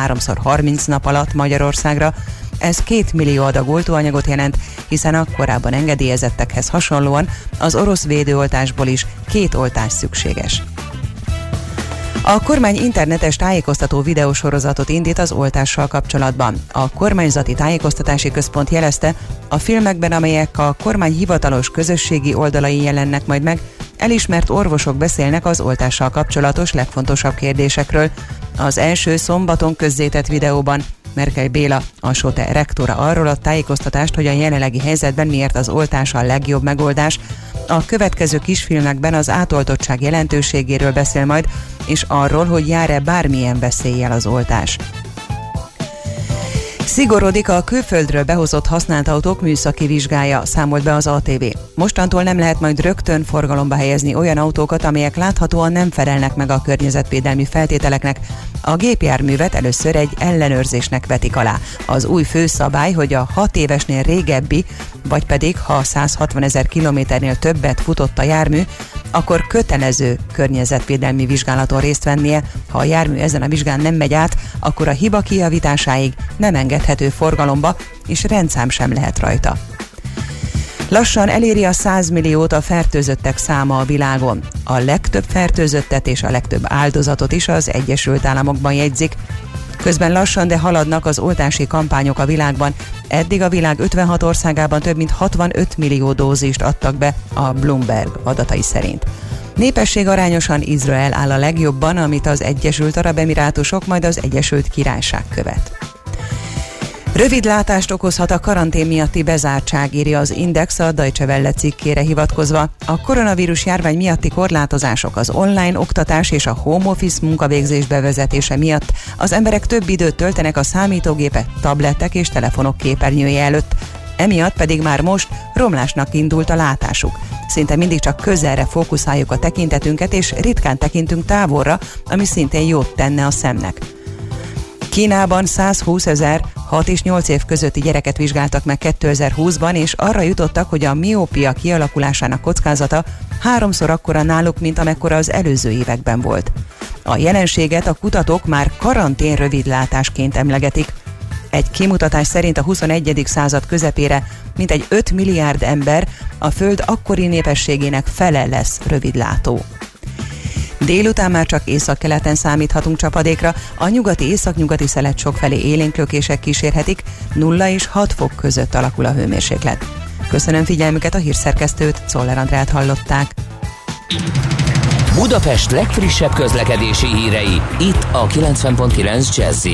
háromszor 30 nap alatt Magyarországra. Ez két millió adag oltóanyagot jelent, hiszen a korábban engedélyezettekhez hasonlóan az orosz védőoltásból is két oltás szükséges. A kormány internetes tájékoztató videósorozatot indít az oltással kapcsolatban. A kormányzati tájékoztatási központ jelezte, a filmekben, amelyek a kormány hivatalos közösségi oldalai jelennek majd meg, elismert orvosok beszélnek az oltással kapcsolatos legfontosabb kérdésekről. Az első szombaton közzétett videóban Merkel Béla, a SOTE rektora arról a tájékoztatást, hogy a jelenlegi helyzetben miért az oltás a legjobb megoldás. A következő kisfilmekben az átoltottság jelentőségéről beszél majd, és arról, hogy jár-e bármilyen veszéllyel az oltás. Szigorodik a külföldről behozott használt autók műszaki vizsgája, számolt be az ATV. Mostantól nem lehet majd rögtön forgalomba helyezni olyan autókat, amelyek láthatóan nem felelnek meg a környezetvédelmi feltételeknek. A gépjárművet először egy ellenőrzésnek vetik alá. Az új főszabály, hogy a 6 évesnél régebbi, vagy pedig ha 160 ezer kilométernél többet futott a jármű, akkor kötelező környezetvédelmi vizsgálaton részt vennie. Ha a jármű ezen a vizsgán nem megy át, akkor a hiba kijavításáig nem engedhető forgalomba, és rendszám sem lehet rajta. Lassan eléri a 100 milliót a fertőzöttek száma a világon. A legtöbb fertőzöttet és a legtöbb áldozatot is az Egyesült Államokban jegyzik. Közben lassan, de haladnak az oltási kampányok a világban. Eddig a világ 56 országában több mint 65 millió dózist adtak be a Bloomberg adatai szerint. Népesség arányosan Izrael áll a legjobban, amit az Egyesült Arab Emirátusok, majd az Egyesült Királyság követ. Rövid látást okozhat a karantén miatti bezártság, írja az Index a Deutsche Welle cikkére hivatkozva. A koronavírus járvány miatti korlátozások, az online oktatás és a home office munkavégzés bevezetése miatt az emberek több időt töltenek a számítógépek, tabletek és telefonok képernyője előtt, emiatt pedig már most romlásnak indult a látásuk. Szinte mindig csak közelre fókuszáljuk a tekintetünket, és ritkán tekintünk távolra, ami szintén jót tenne a szemnek. Kínában 120 ezer 6 és 8 év közötti gyereket vizsgáltak meg 2020-ban, és arra jutottak, hogy a miópia kialakulásának kockázata háromszor akkora náluk, mint amekkora az előző években volt. A jelenséget a kutatók már karantén rövidlátásként emlegetik. Egy kimutatás szerint a 21. század közepére mintegy 5 milliárd ember a Föld akkori népességének fele lesz rövidlátó. Délután már csak északkeleten számíthatunk csapadékra, a nyugati északnyugati szelet sokfelé élénklökések kísérhetik, 0 és 6 fok között alakul a hőmérséklet. Köszönöm figyelmüket a hírszerkesztőt, Szoller Andrát hallották. Budapest legfrissebb közlekedési hírei, itt a 90.9 jazz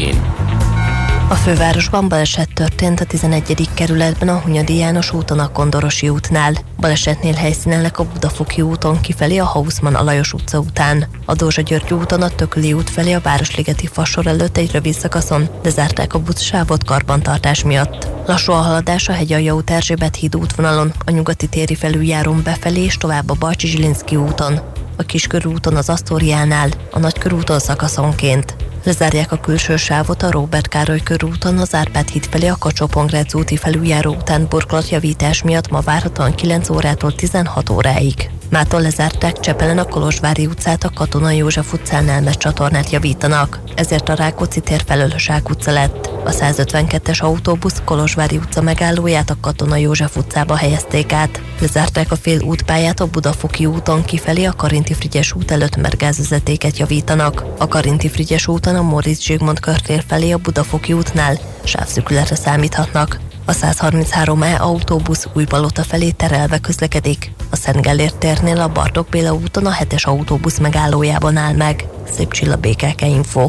a fővárosban baleset történt a 11. kerületben a Hunyadi János úton a Kondorosi útnál. Balesetnél helyszínelnek a Budafoki úton kifelé a Hausmann Alajos utca után. A Dózsa György úton a Tököli út felé a Városligeti fasor előtt egy rövid szakaszon, de zárták a buszsávot karbantartás miatt. Lassú a haladás a Hegyalja út Erzsébet híd útvonalon, a nyugati téri felüljárón befelé és tovább a Balcsi Zsilinszki úton. A Kiskörúton az Asztóriánál, a Nagykörúton szakaszonként. Lezárják a külső sávot a Robert Károly körúton az Árpád híd felé a kacsó úti felüljáró után burkolatjavítás miatt ma várhatóan 9 órától 16 óráig. Mától lezárták Csepelen a Kolozsvári utcát, a Katona József utcánál, mert csatornát javítanak, ezért a Rákóczi tér felől a utca lett. A 152-es autóbusz Kolozsvári utca megállóját a Katona József utcába helyezték át. Lezárták a fél útpályát a Budafoki úton kifelé a Karinti Frigyes út előtt, mert gázvezetéket javítanak. A Karinti Frigyes úton a Moritz Zsigmond körtér felé a Budafoki útnál sávszükületre számíthatnak. A 133E autóbusz Újbalota felé terelve közlekedik. A Szent Gellért térnél a Bartók Béla úton a 7-es autóbusz megállójában áll meg. Szép csilla BKK Info.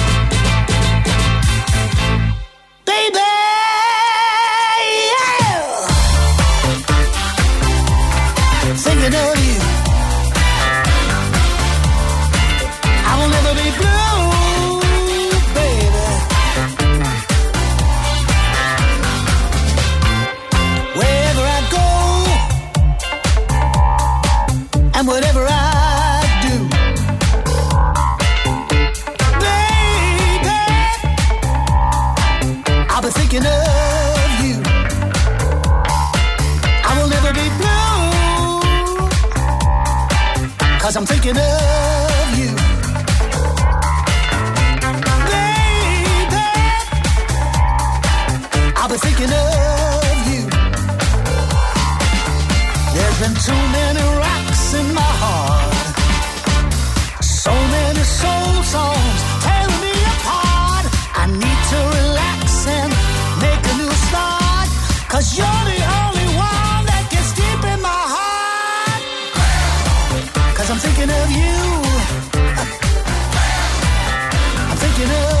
Cause I'm thinking of it up.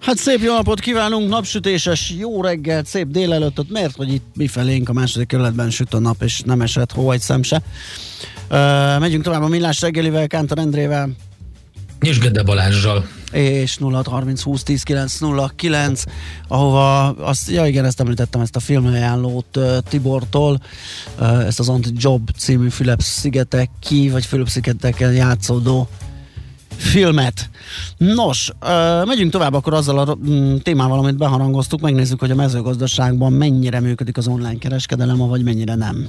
Hát szép jó napot kívánunk, napsütéses, jó reggelt, szép délelőttöt, mert hogy itt mi felénk a második kerületben süt a nap, és nem esett hó egy szem se. Uh, megyünk tovább a Millás reggelivel, Kántor Endrével, És Gede Balázsral. és 0630 20 10 909, ahova azt, ja igen, ezt említettem, ezt a filmajánlót uh, Tibortól, uh, ezt az Anti-Job című Fülöp-szigetek ki, vagy Fülöp-szigeteken játszódó filmet. Nos, megyünk tovább akkor azzal a mm, témával, amit beharangoztuk, megnézzük, hogy a mezőgazdaságban mennyire működik az online kereskedelem, vagy mennyire nem.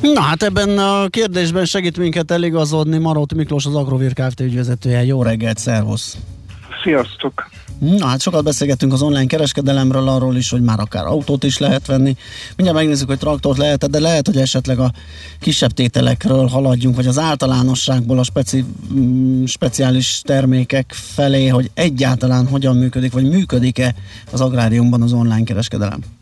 Na hát ebben a kérdésben segít minket eligazodni Maróti Miklós, az Agrovir Kft. ügyvezetője. Jó reggelt, szervusz! Sziasztok! Na hát sokat beszélgettünk az online kereskedelemről, arról is, hogy már akár autót is lehet venni. Mindjárt megnézzük, hogy traktort lehet, de lehet, hogy esetleg a kisebb tételekről haladjunk, vagy az általánosságból a speci, mm, speciális termékek felé, hogy egyáltalán hogyan működik, vagy működik-e az agráriumban az online kereskedelem.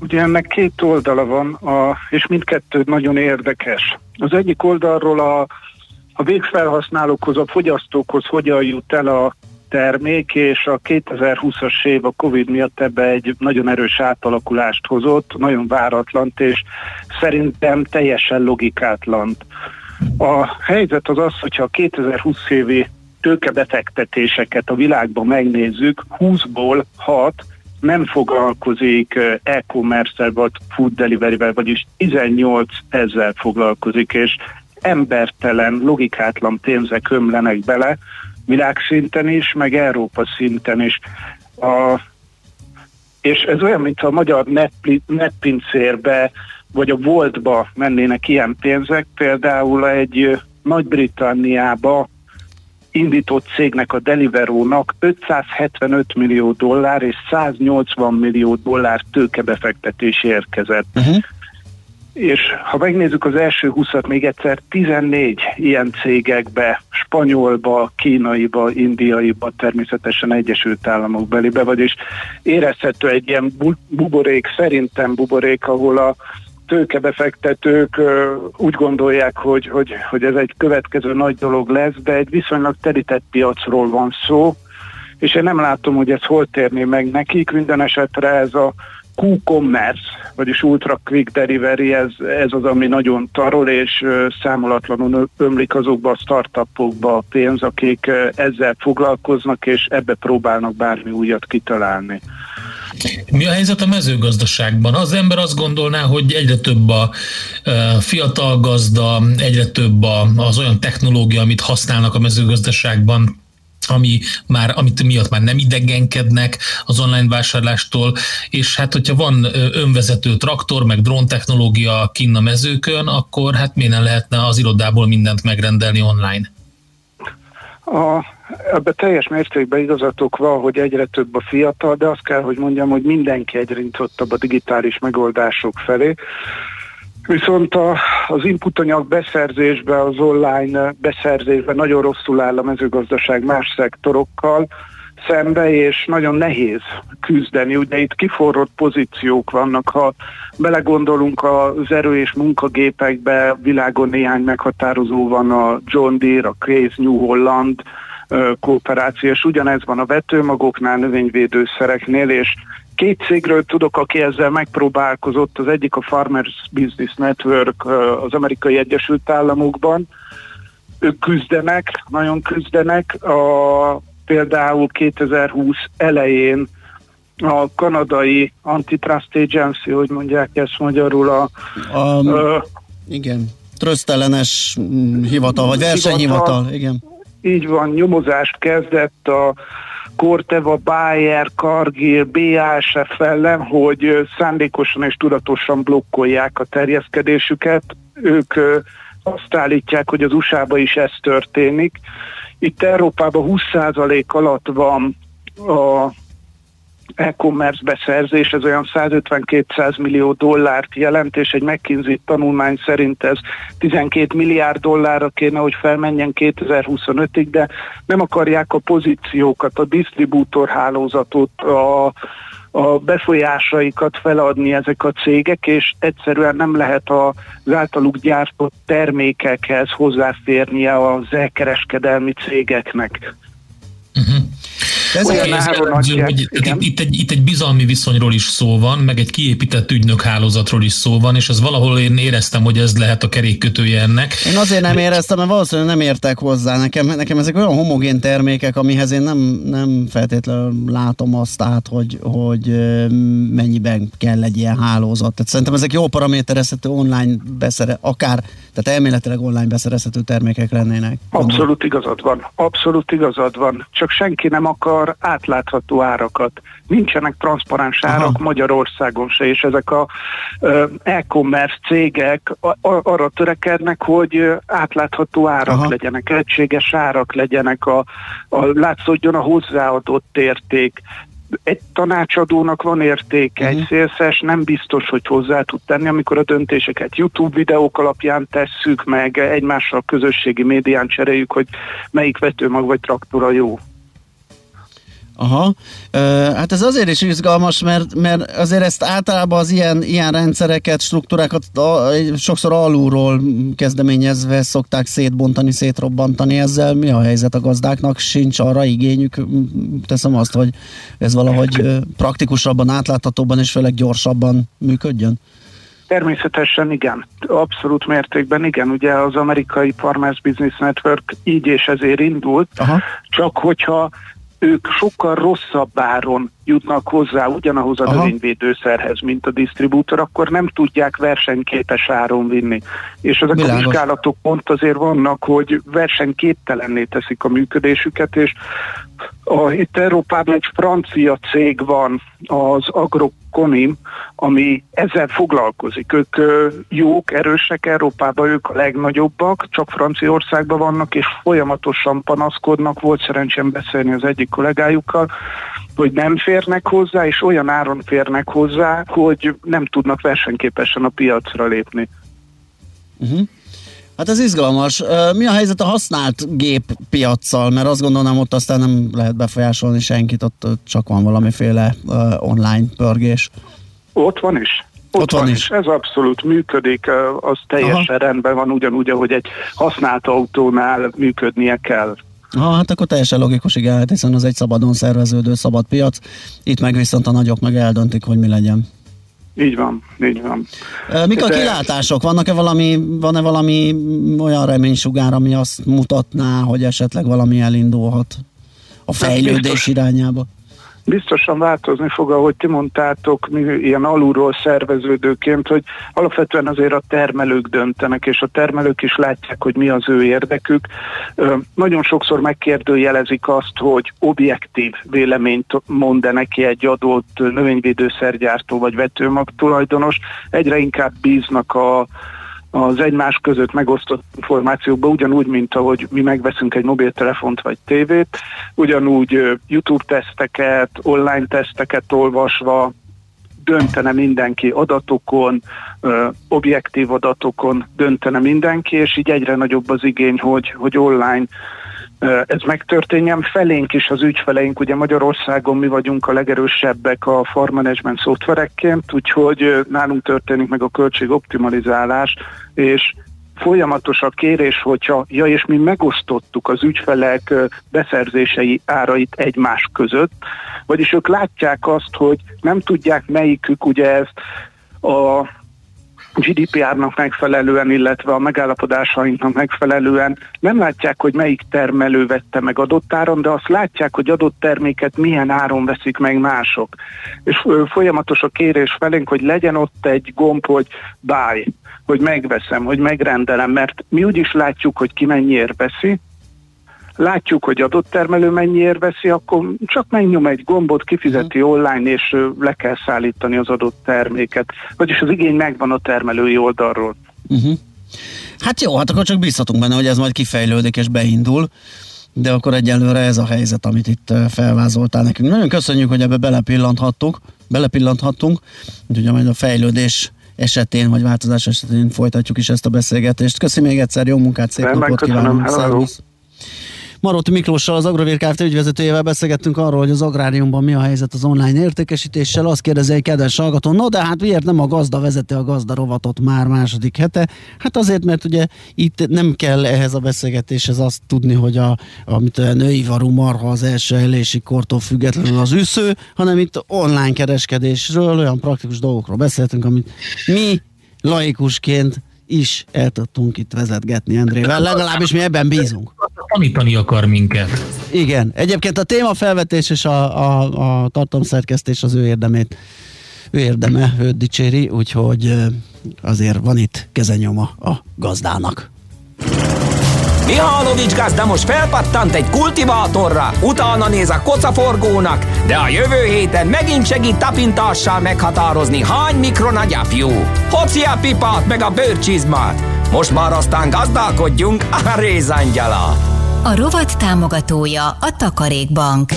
Ugye ennek két oldala van, a, és mindkettő nagyon érdekes. Az egyik oldalról a, a végfelhasználókhoz, a fogyasztókhoz hogyan jut el a termék, és a 2020-as év a Covid miatt ebbe egy nagyon erős átalakulást hozott, nagyon váratlant, és szerintem teljesen logikátlant. A helyzet az az, hogyha a 2020 évi tőkebefektetéseket a világban megnézzük, 20-ból 6 nem foglalkozik e-commerce-vel vagy food delivery-vel, vagyis 18 ezzel foglalkozik, és embertelen, logikátlan pénzek ömlenek bele, világszinten is, meg Európa szinten is. A, és ez olyan, mint a magyar netpincérbe, vagy a voltba mennének ilyen pénzek, például egy Nagy-Britanniába indított cégnek, a Deliveroo-nak 575 millió dollár és 180 millió dollár tőkebefektetés érkezett. Uh-huh. És ha megnézzük az első 20-at még egyszer, 14 ilyen cégekbe, spanyolba, kínaiba, indiaiba, természetesen Egyesült Államok belibe, vagyis érezhető egy ilyen buborék, szerintem buborék, ahol a tőkebefektetők úgy gondolják, hogy, hogy, hogy ez egy következő nagy dolog lesz, de egy viszonylag terített piacról van szó, és én nem látom, hogy ez hol térné meg nekik, minden esetre ez a Q-commerce, vagyis Ultra Quick Delivery, ez, ez az, ami nagyon tarol, és számolatlanul ömlik azokba a startupokba a pénz, akik ezzel foglalkoznak, és ebbe próbálnak bármi újat kitalálni. Mi a helyzet a mezőgazdaságban? Az ember azt gondolná, hogy egyre több a fiatal gazda, egyre több az olyan technológia, amit használnak a mezőgazdaságban, ami már, amit miatt már nem idegenkednek az online vásárlástól, és hát hogyha van önvezető traktor, meg drón technológia kinn a mezőkön, akkor hát miért lehetne az irodából mindent megrendelni online? A, ebbe teljes mértékben igazatok van, hogy egyre több a fiatal, de azt kell, hogy mondjam, hogy mindenki egyre nyitottabb a digitális megoldások felé. Viszont a, az inputanyag beszerzésbe, az online beszerzésbe nagyon rosszul áll a mezőgazdaság más szektorokkal szembe, és nagyon nehéz küzdeni. Ugye itt kiforrott pozíciók vannak, ha belegondolunk az erő és munkagépekbe, világon néhány meghatározó van a John Deere, a Craze New Holland kooperáció, és ugyanez van a vetőmagoknál, növényvédőszereknél, és Két cégről tudok, aki ezzel megpróbálkozott, az egyik a Farmers Business Network az amerikai Egyesült Államokban. Ők küzdenek, nagyon küzdenek. A, például 2020 elején a kanadai Antitrust Agency, hogy mondják ezt magyarul, a... a ö, igen, trösztelenes hivatal, vagy versenyhivatal, hivatal, igen. Így van, nyomozást kezdett a Corteva, Bayer, Cargill, BASF ellen, hogy szándékosan és tudatosan blokkolják a terjeszkedésüket. Ők azt állítják, hogy az USA-ban is ez történik. Itt Európában 20% alatt van a e-commerce beszerzés, ez olyan 150-200 millió dollárt jelent, és egy McKinsey tanulmány szerint ez 12 milliárd dollárra kéne, hogy felmenjen 2025-ig, de nem akarják a pozíciókat, a disztribútor hálózatot, a, a befolyásaikat feladni ezek a cégek, és egyszerűen nem lehet az általuk gyártott termékekhez hozzáférnie az elkereskedelmi cégeknek. Uh-huh. Ez olyan áron adják. Hogy itt, itt, egy, itt egy bizalmi viszonyról is szó van, meg egy kiépített ügynök hálózatról is szó van, és ez valahol én éreztem, hogy ez lehet a kerékkötője ennek. Én azért nem éreztem, mert valószínűleg nem értek hozzá. Nekem, nekem ezek olyan homogén termékek, amihez én nem, nem feltétlenül látom azt át, hogy, hogy mennyiben kell egy ilyen hálózat. Tehát szerintem ezek jó paraméterezhető online beszere, akár, tehát elméletileg online beszerezhető termékek lennének. Abszolút igazad van. Abszolút igazad van. Csak senki nem akar akar átlátható árakat. Nincsenek transzparens árak Aha. Magyarországon se, és ezek a e-commerce cégek arra törekednek, hogy átlátható árak Aha. legyenek, egységes árak legyenek, a, a, látszódjon a hozzáadott érték egy tanácsadónak van értéke, uh-huh. egy szélszes nem biztos, hogy hozzá tud tenni, amikor a döntéseket YouTube videók alapján tesszük meg, egymással közösségi médián cseréljük, hogy melyik vetőmag vagy traktora jó. Aha, hát ez azért is izgalmas, mert, mert azért ezt általában az ilyen, ilyen rendszereket, struktúrákat sokszor alulról kezdeményezve szokták szétbontani, szétrobbantani ezzel. Mi a helyzet a gazdáknak? Sincs arra igényük, teszem azt, hogy ez valahogy praktikusabban, átláthatóban és főleg gyorsabban működjön? Természetesen igen, abszolút mértékben igen. Ugye az amerikai Farmers Business Network így és ezért indult, Aha. csak hogyha ők sokkal rosszabb áron jutnak hozzá ugyanahoz a Aha. növényvédőszerhez, mint a disztribútor, akkor nem tudják versenyképes áron vinni. És ezek Világos. a vizsgálatok pont azért vannak, hogy versenyképtelenné teszik a működésüket, és a, itt Európában egy francia cég van, az Agroconim, ami ezzel foglalkozik. Ők ö, jók, erősek Európában, ők a legnagyobbak, csak Franciaországban vannak, és folyamatosan panaszkodnak. Volt szerencsém beszélni az egyik kollégájukkal, hogy nem férnek hozzá, és olyan áron férnek hozzá, hogy nem tudnak versenyképesen a piacra lépni. Uh-huh. Hát ez izgalmas. Mi a helyzet a használt gép piaccal? Mert azt gondolom, ott aztán nem lehet befolyásolni senkit, ott csak van valamiféle online pörgés. Ott van is. Ott, Ott van is. is. Ez abszolút működik, az teljesen Aha. rendben van, ugyanúgy, ahogy egy használt autónál működnie kell. Ha, hát akkor teljesen logikus, igen, hát hiszen az egy szabadon szerveződő szabad piac, itt meg viszont a nagyok meg eldöntik, hogy mi legyen. Így van, így van. Mik a De- kilátások? Vannak-e valami, van-e valami olyan reménysugár, ami azt mutatná, hogy esetleg valami elindulhat a fejlődés biztos. irányába? Biztosan változni fog, ahogy ti mondtátok, mi ilyen alulról szerveződőként, hogy alapvetően azért a termelők döntenek, és a termelők is látják, hogy mi az ő érdekük. Nagyon sokszor megkérdőjelezik azt, hogy objektív véleményt mond-e neki egy adott növényvédőszergyártó vagy vetőmag tulajdonos. Egyre inkább bíznak a az egymás között megosztott információkba, ugyanúgy, mint ahogy mi megveszünk egy mobiltelefont vagy tévét, ugyanúgy YouTube teszteket, online teszteket olvasva döntene mindenki adatokon, ö, objektív adatokon döntene mindenki, és így egyre nagyobb az igény, hogy, hogy online ez megtörténjen. Felénk is az ügyfeleink, ugye Magyarországon mi vagyunk a legerősebbek a farm management szoftverekként, úgyhogy nálunk történik meg a költségoptimalizálás, és folyamatos a kérés, hogyha, ja és mi megosztottuk az ügyfelek beszerzései árait egymás között, vagyis ők látják azt, hogy nem tudják melyikük ugye ezt a GDPR-nak megfelelően, illetve a megállapodásainknak megfelelően nem látják, hogy melyik termelő vette meg adott áron, de azt látják, hogy adott terméket milyen áron veszik meg mások. És folyamatos a kérés felénk, hogy legyen ott egy gomb, hogy buy, hogy megveszem, hogy megrendelem, mert mi úgyis látjuk, hogy ki mennyiért veszi, látjuk, hogy adott termelő mennyiért veszi, akkor csak megnyom egy gombot, kifizeti online, és le kell szállítani az adott terméket. Vagyis az igény megvan a termelői oldalról. Uh-huh. Hát jó, hát akkor csak bízhatunk benne, hogy ez majd kifejlődik és beindul, de akkor egyelőre ez a helyzet, amit itt felvázoltál nekünk. Nagyon köszönjük, hogy ebbe belepillanthattuk, belepillanthattunk, úgyhogy majd a fejlődés esetén, vagy változás esetén folytatjuk is ezt a beszélgetést. Köszi még egyszer, jó munkát, szép Rendben, napot köszönöm. kívánunk. Hello. Szervusz. Marotti Miklóssal, az Agrovér Kft. ügyvezetőjével beszélgettünk arról, hogy az agráriumban mi a helyzet az online értékesítéssel. Azt kérdezi egy kedves hallgató, no de hát miért nem a gazda vezeti a gazda rovatot már második hete? Hát azért, mert ugye itt nem kell ehhez a beszélgetéshez azt tudni, hogy a, amit a női varú marha az első elési kortól függetlenül az üsző, hanem itt online kereskedésről, olyan praktikus dolgokról beszéltünk, amit mi laikusként is el tudtunk itt vezetgetni Endrével, legalábbis mi ebben bízunk. Tanítani akar minket. Igen, egyébként a témafelvetés és a, a, a tartalomszerkesztés az ő érdemét, ő érdeme, őt dicséri, úgyhogy azért van itt kezenyoma a gazdának. Mihálovics gazda most felpattant egy kultivátorra, utána néz a kocaforgónak, de a jövő héten megint segít tapintással meghatározni, hány mikron a gyapjú. Hoci a pipát meg a bőrcsizmát. Most már aztán gazdálkodjunk a rézangyala. A rovat támogatója a Takarékbank.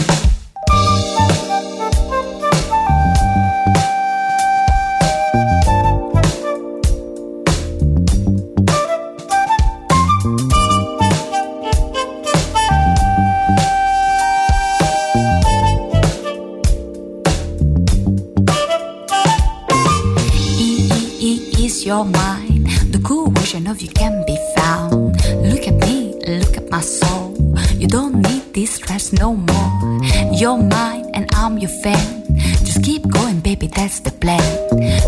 No more. You're mine and I'm your fan. Just keep going, baby, that's the plan.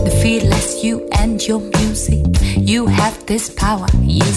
The fearless you and your music. You have this power, use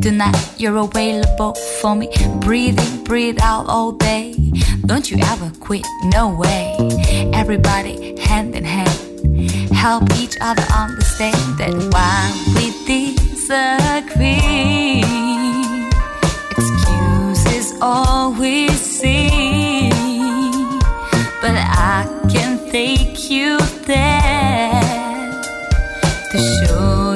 tonight you're available for me. Breathe in, breathe out all day. Don't you ever quit, no way. Everybody hand in hand. Help each other understand that while we disagree, excuses all we see but I can take you there to show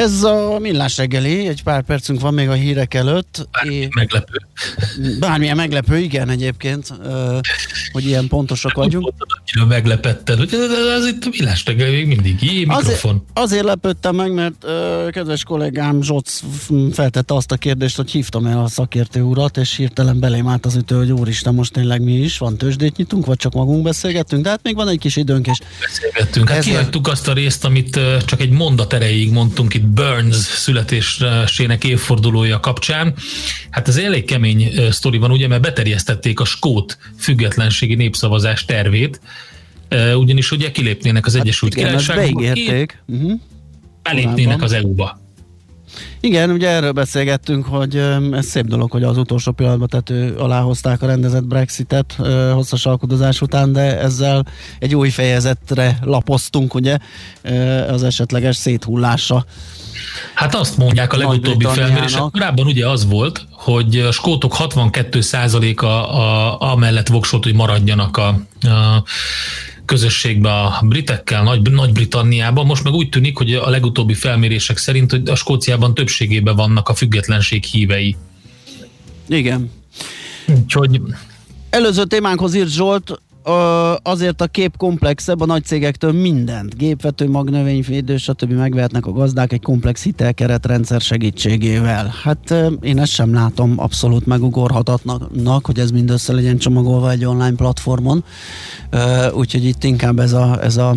Ez a millás reggeli, egy pár percünk van még a hírek előtt. Bármi meglepő. Bármilyen meglepő, igen egyébként, hogy ilyen pontosak vagyunk. Annyira meglepetted, hogy ez itt millás még mindig. Jé, mikrofon. Azért, azért lepődtem meg, mert kedves kollégám Zsoc feltette azt a kérdést, hogy hívtam el a szakértő urat, és hirtelen belém állt az ütő, hogy úristen, most tényleg mi is, van tőzsdét nyitunk, vagy csak magunk beszélgettünk, de hát még van egy kis időnk, és beszélgettünk. Hát kihagytuk azt a részt, amit csak egy mondat erejéig mondtunk itt Burns születésének évfordulója kapcsán. Hát ez elég kemény ö, sztori van, ugye, mert beterjesztették a Skót függetlenségi népszavazás tervét, ugyanis ugye kilépnének az Egyesült Hát igen, Királyságból, beígérték. Uh-huh. belépnének az EU-ba. Igen, ugye erről beszélgettünk, hogy ez szép dolog, hogy az utolsó pillanatban tető alá hozták a rendezett Brexitet hosszas alkudozás után, de ezzel egy új fejezetre lapoztunk, ugye, az esetleges széthullása. Hát azt mondják a legutóbbi Nagy-Britanniának. felmérések. Korábban ugye az volt, hogy a skótok 62%-a a, amellett voksolt, hogy maradjanak a, a közösségbe a britekkel, Nagy, Nagy-Britanniában. Most meg úgy tűnik, hogy a legutóbbi felmérések szerint, hogy a Skóciában többségében vannak a függetlenség hívei. Igen. Úgyhogy Előző témánkhoz írt Zsolt, azért a kép komplexebb, a nagy cégektől mindent, gépvető, magnövényvédő, stb. megvehetnek a gazdák egy komplex hitelkeretrendszer segítségével. Hát én ezt sem látom abszolút megugorhatatnak, hogy ez mind össze legyen csomagolva egy online platformon. Úgyhogy itt inkább ez a, ez a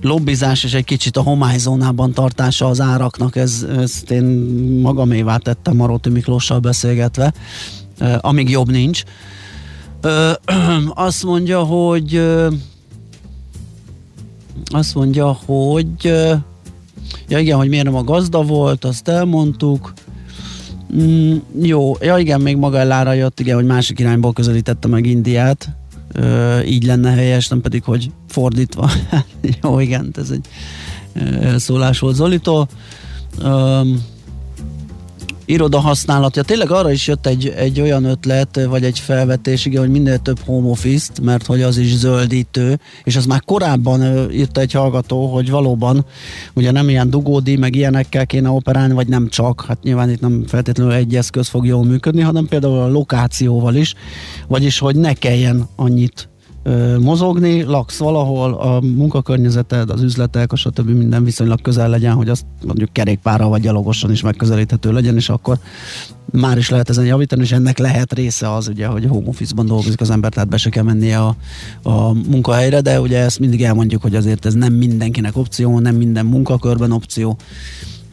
lobbizás és egy kicsit a homályzónában tartása az áraknak, ez, ezt én magamévá tettem Maróti Miklóssal beszélgetve, amíg jobb nincs. Ö, azt mondja, hogy ö, azt mondja, hogy ö, ja igen, hogy miért nem a gazda volt, azt elmondtuk. Mm, jó, ja igen, még Magellára jött, igen, hogy másik irányból közelítette meg Indiát. Ö, így lenne helyes, nem pedig, hogy fordítva. jó, igen, ez egy ö, elszólás volt Zolitól. Öm, iroda használatja. Tényleg arra is jött egy, egy olyan ötlet, vagy egy felvetés, igen, hogy minél több home office mert hogy az is zöldítő, és az már korábban írta egy hallgató, hogy valóban ugye nem ilyen dugódi, meg ilyenekkel kéne operálni, vagy nem csak, hát nyilván itt nem feltétlenül egy eszköz fog jól működni, hanem például a lokációval is, vagyis hogy ne kelljen annyit mozogni, laksz valahol, a munkakörnyezeted, az üzletek, a stb. minden viszonylag közel legyen, hogy azt mondjuk kerékpárral vagy gyalogosan is megközelíthető legyen, és akkor már is lehet ezen javítani, és ennek lehet része az ugye, hogy home office-ban dolgozik az ember, tehát be se kell mennie a, a munkahelyre, de ugye ezt mindig elmondjuk, hogy azért ez nem mindenkinek opció, nem minden munkakörben opció,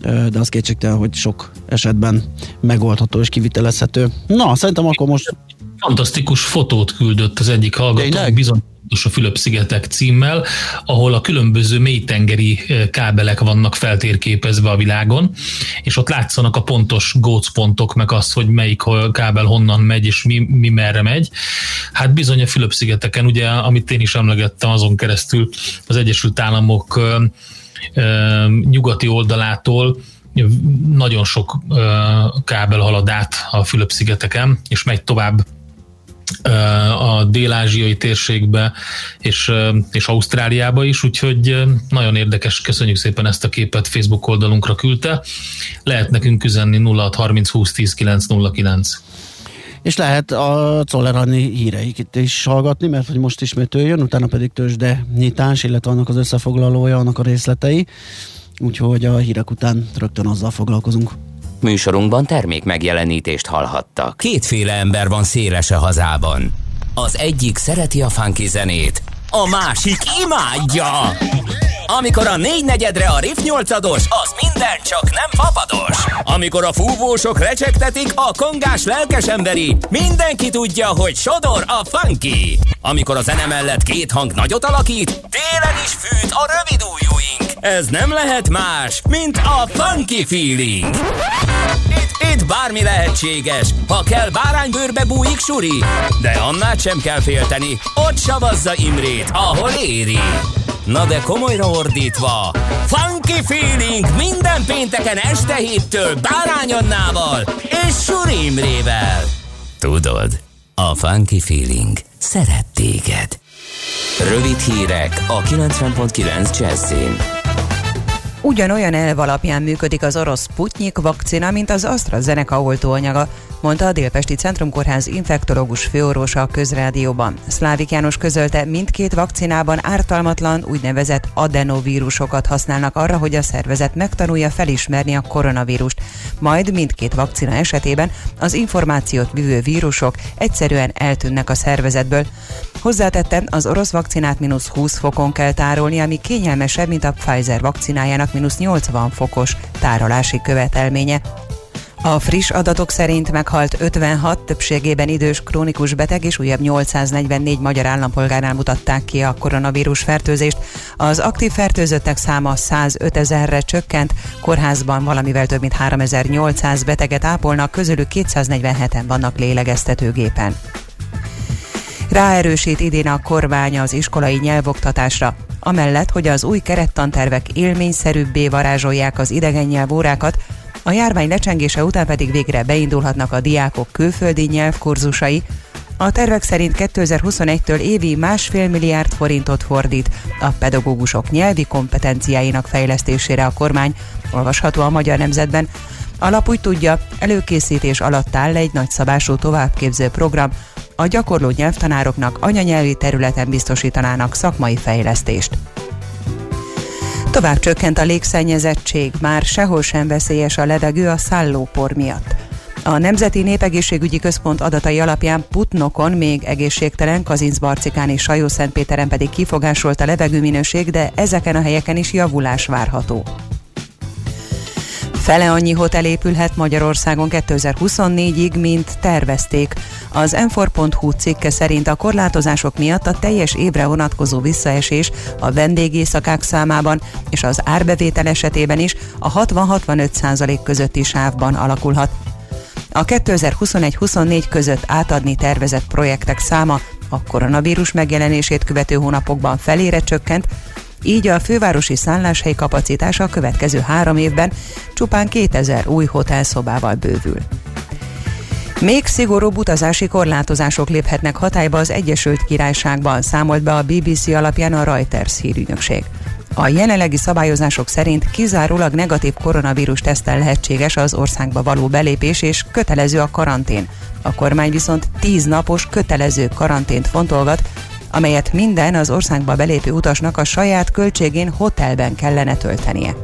de az kétségtelen, hogy sok esetben megoldható és kivitelezhető. Na, szerintem akkor most... Fantasztikus fotót küldött az egyik hallgató, bizony a Fülöp-szigetek címmel, ahol a különböző mélytengeri kábelek vannak feltérképezve a világon, és ott látszanak a pontos gócpontok, meg az, hogy melyik kábel honnan megy, és mi, mi merre megy. Hát bizony a Fülöp-szigeteken, ugye, amit én is emlegettem azon keresztül, az Egyesült Államok nyugati oldalától nagyon sok kábel halad át a Fülöp-szigeteken, és megy tovább a dél-ázsiai térségbe és, és Ausztráliába is, úgyhogy nagyon érdekes, köszönjük szépen ezt a képet Facebook oldalunkra küldte. Lehet nekünk üzenni 0630 20 10 909. És lehet a Czollerani híreiket is hallgatni, mert hogy most ismét ő jön, utána pedig tőzsde nyitás, illetve annak az összefoglalója, annak a részletei. Úgyhogy a hírek után rögtön azzal foglalkozunk. Műsorunkban termék megjelenítést hallhattak. Kétféle ember van széles hazában. Az egyik szereti a funky zenét, a másik imádja. Amikor a négy negyedre a riff nyolcados, az minden csak nem papados. Amikor a fúvósok recsegtetik, a kongás lelkes emberi, mindenki tudja, hogy sodor a funky. Amikor a zene mellett két hang nagyot alakít, télen is fűt a rövid ujjúink. Ez nem lehet más, mint a funky feeling. Itt, itt bármi lehetséges, ha kell báránybőrbe bújik suri, de annál sem kell félteni, ott savazza Imrét, ahol éri. Na de komolyra ordítva, Funky Feeling minden pénteken este héttől Bárány Annával és Suri Imrével. Tudod, a Funky Feeling szeret téged. Rövid hírek a 90.9 Jazzin. Ugyanolyan elv alapján működik az orosz Sputnik vakcina, mint az AstraZeneca oltóanyaga, mondta a Délpesti Centrumkórház infektológus főorvosa a közrádióban. Szlávik János közölte, mindkét vakcinában ártalmatlan úgynevezett adenovírusokat használnak arra, hogy a szervezet megtanulja felismerni a koronavírust. Majd mindkét vakcina esetében az információt vívő vírusok egyszerűen eltűnnek a szervezetből. Hozzátette, az orosz vakcinát mínusz 20 fokon kell tárolni, ami kényelmesebb, mint a Pfizer vakcinájának mínusz 80 fokos tárolási követelménye. A friss adatok szerint meghalt 56, többségében idős krónikus beteg és újabb 844 magyar állampolgárnál mutatták ki a koronavírus fertőzést. Az aktív fertőzöttek száma 105 ezerre csökkent, kórházban valamivel több mint 3800 beteget ápolnak, közülük 247-en vannak lélegeztetőgépen. Ráerősít idén a kormány az iskolai nyelvoktatásra. Amellett, hogy az új kerettantervek élményszerűbbé varázsolják az idegen nyelvórákat, a járvány lecsengése után pedig végre beindulhatnak a diákok külföldi nyelvkurzusai. A tervek szerint 2021-től évi másfél milliárd forintot fordít a pedagógusok nyelvi kompetenciáinak fejlesztésére a kormány, olvasható a Magyar Nemzetben. Alap úgy tudja, előkészítés alatt áll egy nagyszabású továbbképző program, a gyakorló nyelvtanároknak anyanyelvi területen biztosítanának szakmai fejlesztést. Tovább csökkent a légszennyezettség, már sehol sem veszélyes a levegő a szállópor miatt. A Nemzeti Népegészségügyi Központ adatai alapján Putnokon még egészségtelen, Kazincbarcikán és Sajószentpéteren pedig kifogásolt a levegőminőség, de ezeken a helyeken is javulás várható. Fele annyi hotel épülhet Magyarországon 2024-ig, mint tervezték. Az m cikke szerint a korlátozások miatt a teljes évre vonatkozó visszaesés a vendégészakák számában és az árbevétel esetében is a 60-65 százalék közötti sávban alakulhat. A 2021-24 között átadni tervezett projektek száma a koronavírus megjelenését követő hónapokban felére csökkent, így a fővárosi szálláshely kapacitása a következő három évben csupán 2000 új hotelszobával bővül. Még szigorúbb utazási korlátozások léphetnek hatályba az Egyesült Királyságban, számolt be a BBC alapján a Reuters hírügynökség. A jelenlegi szabályozások szerint kizárólag negatív koronavírus tesztel lehetséges az országba való belépés és kötelező a karantén. A kormány viszont 10 napos kötelező karantént fontolgat amelyet minden az országba belépő utasnak a saját költségén hotelben kellene töltenie.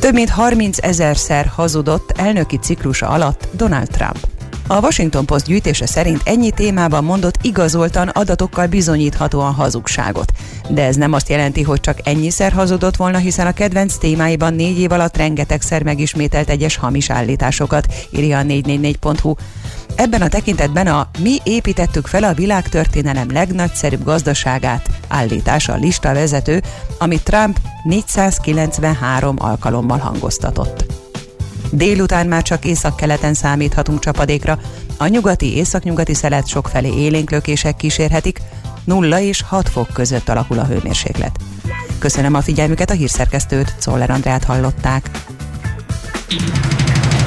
Több mint 30 ezerszer hazudott elnöki ciklusa alatt Donald Trump. A Washington Post gyűjtése szerint ennyi témában mondott igazoltan adatokkal bizonyíthatóan hazugságot. De ez nem azt jelenti, hogy csak ennyiszer hazudott volna, hiszen a kedvenc témáiban négy év alatt rengetegszer megismételt egyes hamis állításokat, írja a 444.hu. Ebben a tekintetben a mi építettük fel a világtörténelem legnagyszerűbb gazdaságát állítása a lista vezető, amit Trump 493 alkalommal hangoztatott. Délután már csak északkeleten számíthatunk csapadékra, a nyugati északnyugati szelet sokfelé élénklökések kísérhetik, 0 és 6 fok között alakul a hőmérséklet. Köszönöm a figyelmüket, a hírszerkesztőt, Czoller Andrát hallották.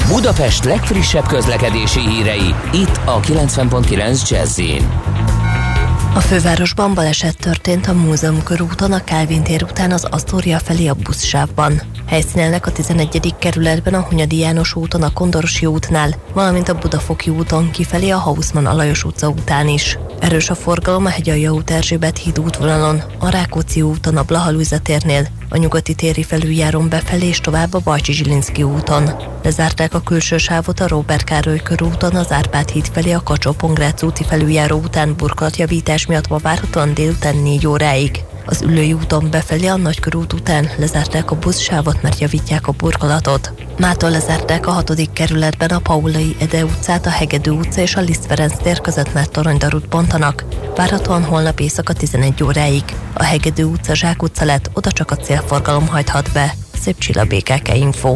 Budapest legfrissebb közlekedési hírei, itt a 90.9 jazz a fővárosban baleset történt a Múzeum körúton, a Kálvin tér után az Asztória felé a buszsávban. Helyszínelnek a 11. kerületben a Hunyadi János úton, a Kondorosi útnál, valamint a Budafoki úton kifelé a Hausmann Alajos utca után is. Erős a forgalom a Hegyalja út Erzsébet híd útvonalon, a Rákóczi úton, a Blaha térnél, a nyugati téri felüljáron befelé és tovább a Bajcsi Zsilinszki úton. Lezárták a külső sávot a Róbert Károly körúton, az Árpád híd felé a kacsó úti felüljáró után burkolatjavítás miatt ma várhatóan délután 4 óráig. Az ülői úton befelé a nagykörút után lezárták a buszsávot, mert javítják a burkolatot. Mától lezárták a hatodik kerületben a Paulai Ede utcát, a Hegedű utca és a Liszt Ferenc tér között, mert toronydarút bontanak. Várhatóan holnap éjszaka 11 óráig. A Hegedű utca Zsák utca lett, oda csak a célforgalom hajthat be. Szép csilla BKK Info.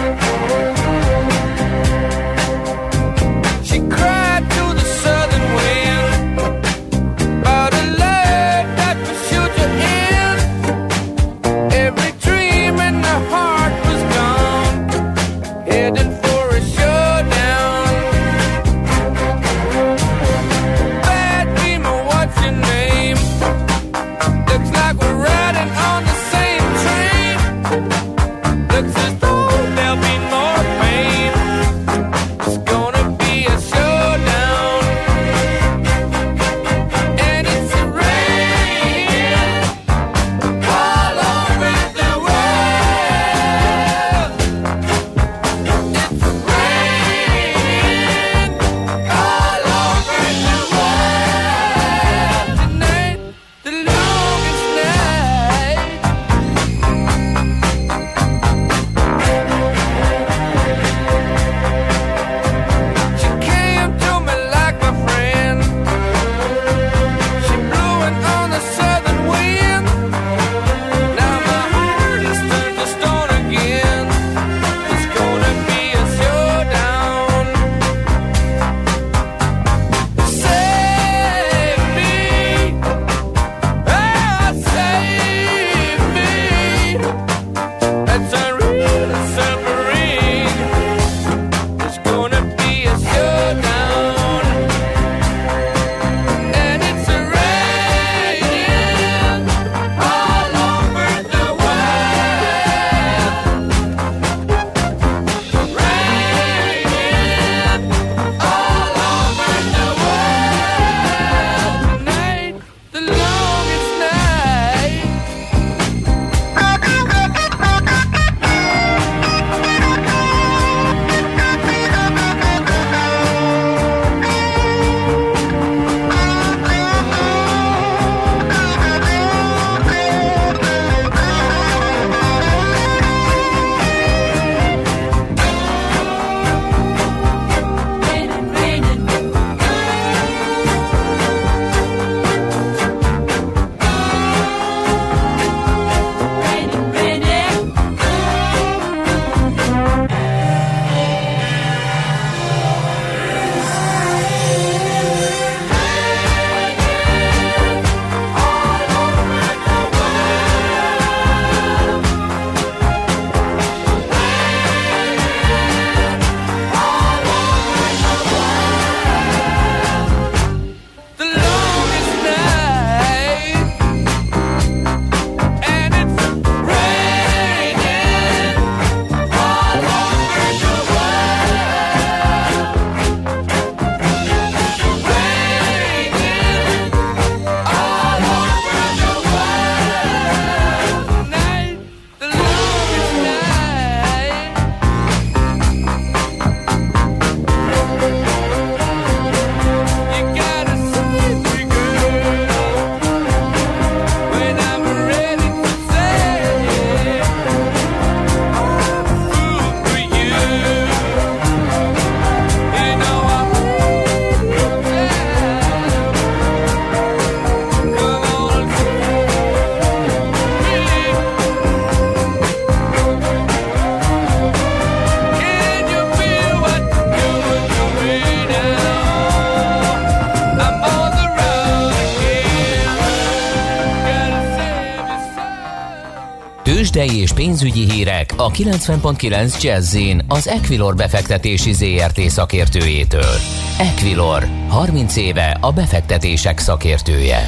Tőzsdei és pénzügyi hírek a 90.9 jazz az Equilor befektetési ZRT szakértőjétől. Equilor, 30 éve a befektetések szakértője.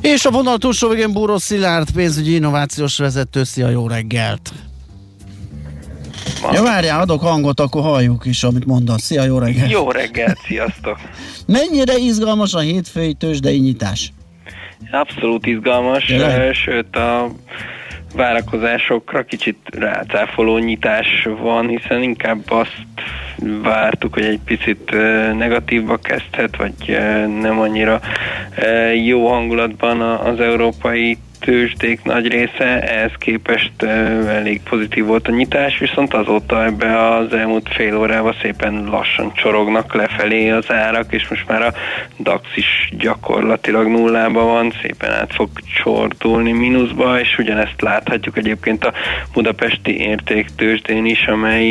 És a vonal túlsó végén Búró Szilárd, pénzügyi innovációs vezető. Szia, jó reggelt! Ja, várjál, adok hangot, akkor halljuk is, amit mondasz. Szia, jó reggelt! Jó reggelt, sziasztok! Mennyire izgalmas a hétfői tőzsdei nyitás? Abszolút izgalmas, Tényleg? sőt a várakozásokra kicsit rácáfoló nyitás van, hiszen inkább azt vártuk, hogy egy picit negatívba kezdhet, vagy nem annyira jó hangulatban az európai tőzsdék nagy része, ehhez képest elég pozitív volt a nyitás, viszont azóta ebbe az elmúlt fél órába szépen lassan csorognak lefelé az árak, és most már a DAX is gyakorlatilag nullába van, szépen át fog csordulni mínuszba, és ugyanezt láthatjuk egyébként a budapesti értéktőzsdén is, amely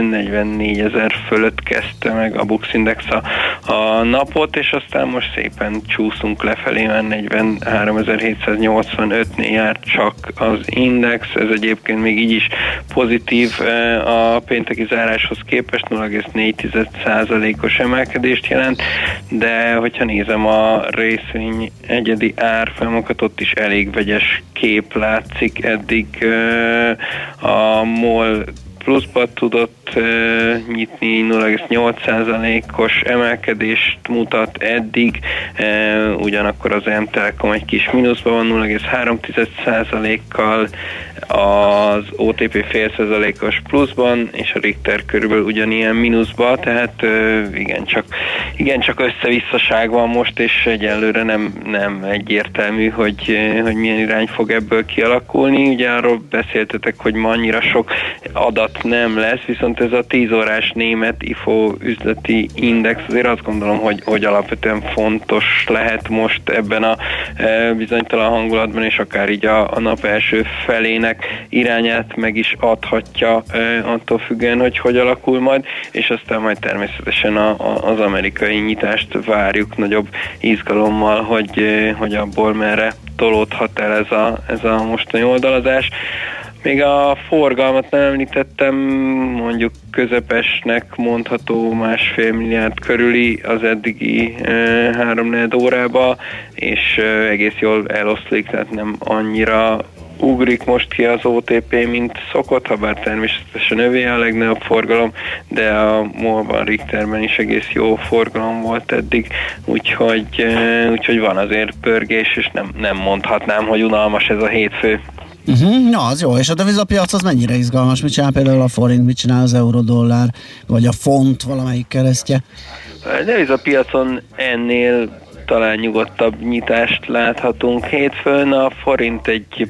44 ezer fölött kezdte meg a Bux Index a, a napot, és aztán most szépen csúszunk lefelé, már 43.780 65-nél járt csak az index, ez egyébként még így is pozitív eh, a pénteki záráshoz képest 0,4%-os emelkedést jelent, de hogyha nézem a részvény egyedi árfolyamokat, ott is elég vegyes kép látszik. Eddig eh, a MOL pluszba tudott nyitni, 0,8%-os emelkedést mutat eddig, ugyanakkor az M-Telekom egy kis mínuszban van, 0,3%-kal, az OTP fél százalékos pluszban, és a Richter körülbelül ugyanilyen mínuszban, tehát igen, csak, igen, csak összevisszaság van most, és egyelőre nem, nem egyértelmű, hogy, hogy milyen irány fog ebből kialakulni. Ugye arról beszéltetek, hogy ma annyira sok adat nem lesz, viszont ez a 10 órás német IFO üzleti index azért azt gondolom, hogy, hogy alapvetően fontos lehet most ebben a e, bizonytalan hangulatban, és akár így a, a nap első felének irányát meg is adhatja e, attól függően, hogy hogy alakul majd, és aztán majd természetesen a, a, az amerikai nyitást várjuk nagyobb izgalommal, hogy, e, hogy abból merre tolódhat el ez a, ez a mostani oldalazás. Még a forgalmat nem említettem, mondjuk közepesnek mondható másfél milliárd körüli az eddigi e, három órába, és e, egész jól eloszlik, tehát nem annyira ugrik most ki az OTP, mint szokott, ha bár természetesen övé a legnagyobb forgalom, de a MOL-ban, Richterben is egész jó forgalom volt eddig, úgyhogy, e, úgyhogy van azért pörgés, és nem, nem mondhatnám, hogy unalmas ez a hétfő. Uh-huh, na, az jó. És a devizapiac az mennyire izgalmas? Mit csinál például a forint, mit csinál az euró-dollár, vagy a font valamelyik keresztje? A devizapiacon ennél talán nyugodtabb nyitást láthatunk. Hétfőn a forint egy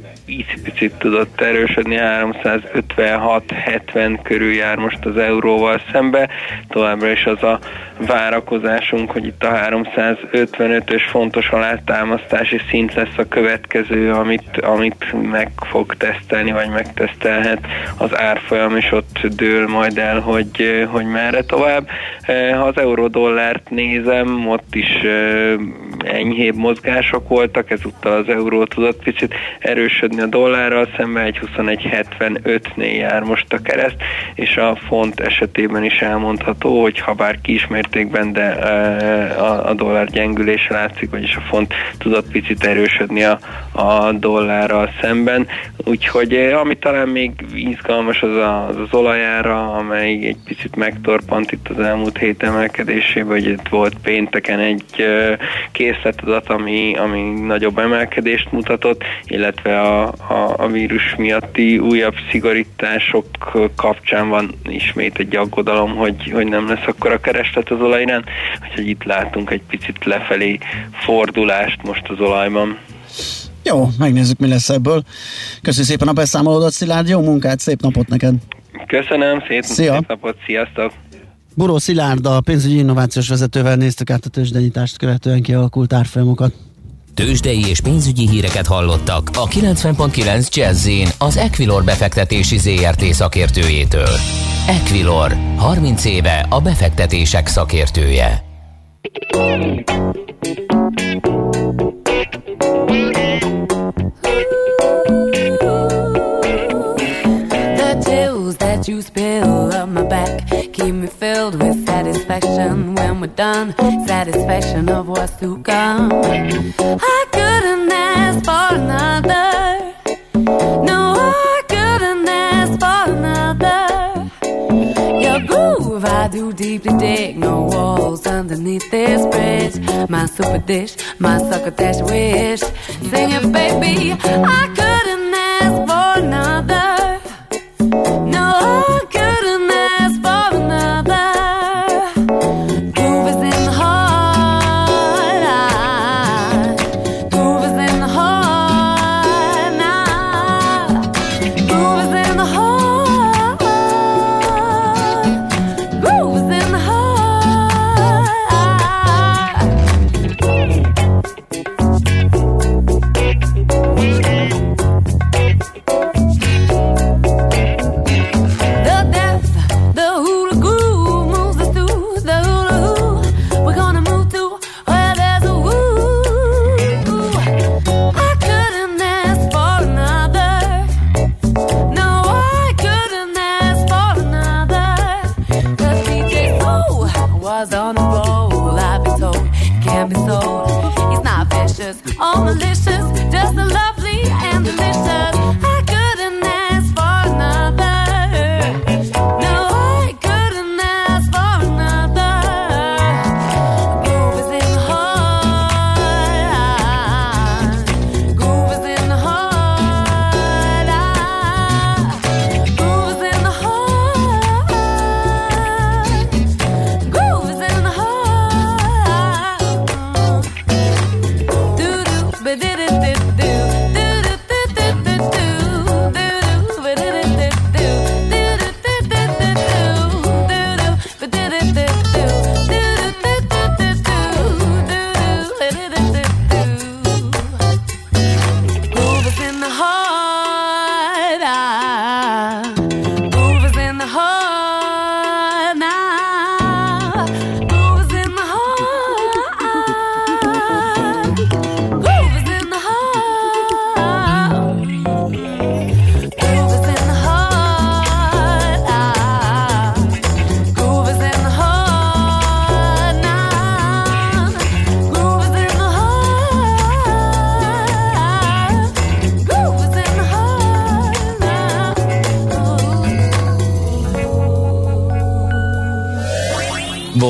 picit tudott erősödni, 356-70 körül jár most az euróval szembe. Továbbra is az a várakozásunk, hogy itt a 355-ös fontos alátámasztási szint lesz a következő, amit, amit meg fog tesztelni, vagy megtesztelhet az árfolyam, és ott dől majd el, hogy, hogy merre tovább. Ha az euró-dollárt nézem, ott is enyhébb mozgások voltak, ezúttal az euró tudott picit erősödni a dollárral, szemben egy 21.75-nél jár most a kereszt, és a font esetében is elmondható, hogy ha bár kismértékben, de a, a dollár gyengülése látszik, vagyis a font tudott picit erősödni a, a dollárral szemben, úgyhogy ami talán még izgalmas az a, az, az olajára, amely egy picit megtorpant itt az elmúlt hét emelkedésében, hogy itt volt pénteken egy készletadat, ami, ami nagyobb emelkedést mutatott, illetve a, a, a vírus miatti újabb szigorítások kapcsán van ismét egy aggodalom, hogy, hogy nem lesz akkor a kereslet az olajrán, úgyhogy itt látunk egy picit lefelé fordulást most az olajban. Jó, megnézzük, mi lesz ebből. Köszönjük szépen a beszámolódat, Szilárd, jó munkát, szép napot neked! Köszönöm, szép, Szia. szép napot, sziasztok! Buró Szilárd, a pénzügyi innovációs vezetővel néztük át a tőzsdenyitást követően kialakult árfolyamokat. Tőzsdei és pénzügyi híreket hallottak a 90.9 jazz az Equilor befektetési ZRT szakértőjétől. Equilor, 30 éve a befektetések szakértője. Satisfaction when we're done. Satisfaction of what's to come. I couldn't ask for another. No, I couldn't ask for another. Your groove, I do deeply dig. No walls underneath this bridge. My super dish, my succotash wish. Sing it, baby. I couldn't ask for another.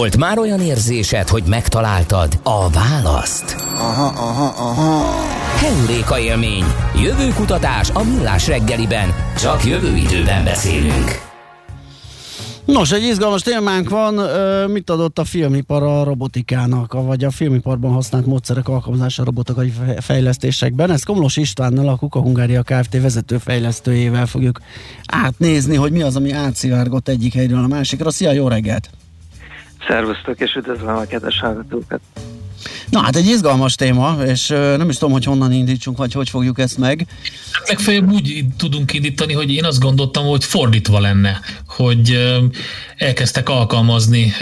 Volt már olyan érzésed, hogy megtaláltad a választ? Aha, aha, aha. Heuréka élmény. Jövő kutatás a millás reggeliben. Csak jövő időben beszélünk. Nos, egy izgalmas témánk van. Mit adott a filmipar a robotikának, vagy a filmiparban használt módszerek alkalmazása fe- fejlesztésekben? Ezt Komlos Istvánnal, a Kuka Hungária Kft. vezető fejlesztőjével fogjuk átnézni, hogy mi az, ami átszivárgott egyik helyről a másikra. Szia, jó reggelt! Szervusztok, és üdvözlöm a kedves hallgatókat. Na hát egy izgalmas téma, és nem is tudom, hogy honnan indítsunk, vagy hogy fogjuk ezt meg. Hát legfeljebb úgy tudunk indítani, hogy én azt gondoltam, hogy fordítva lenne, hogy elkezdtek alkalmazni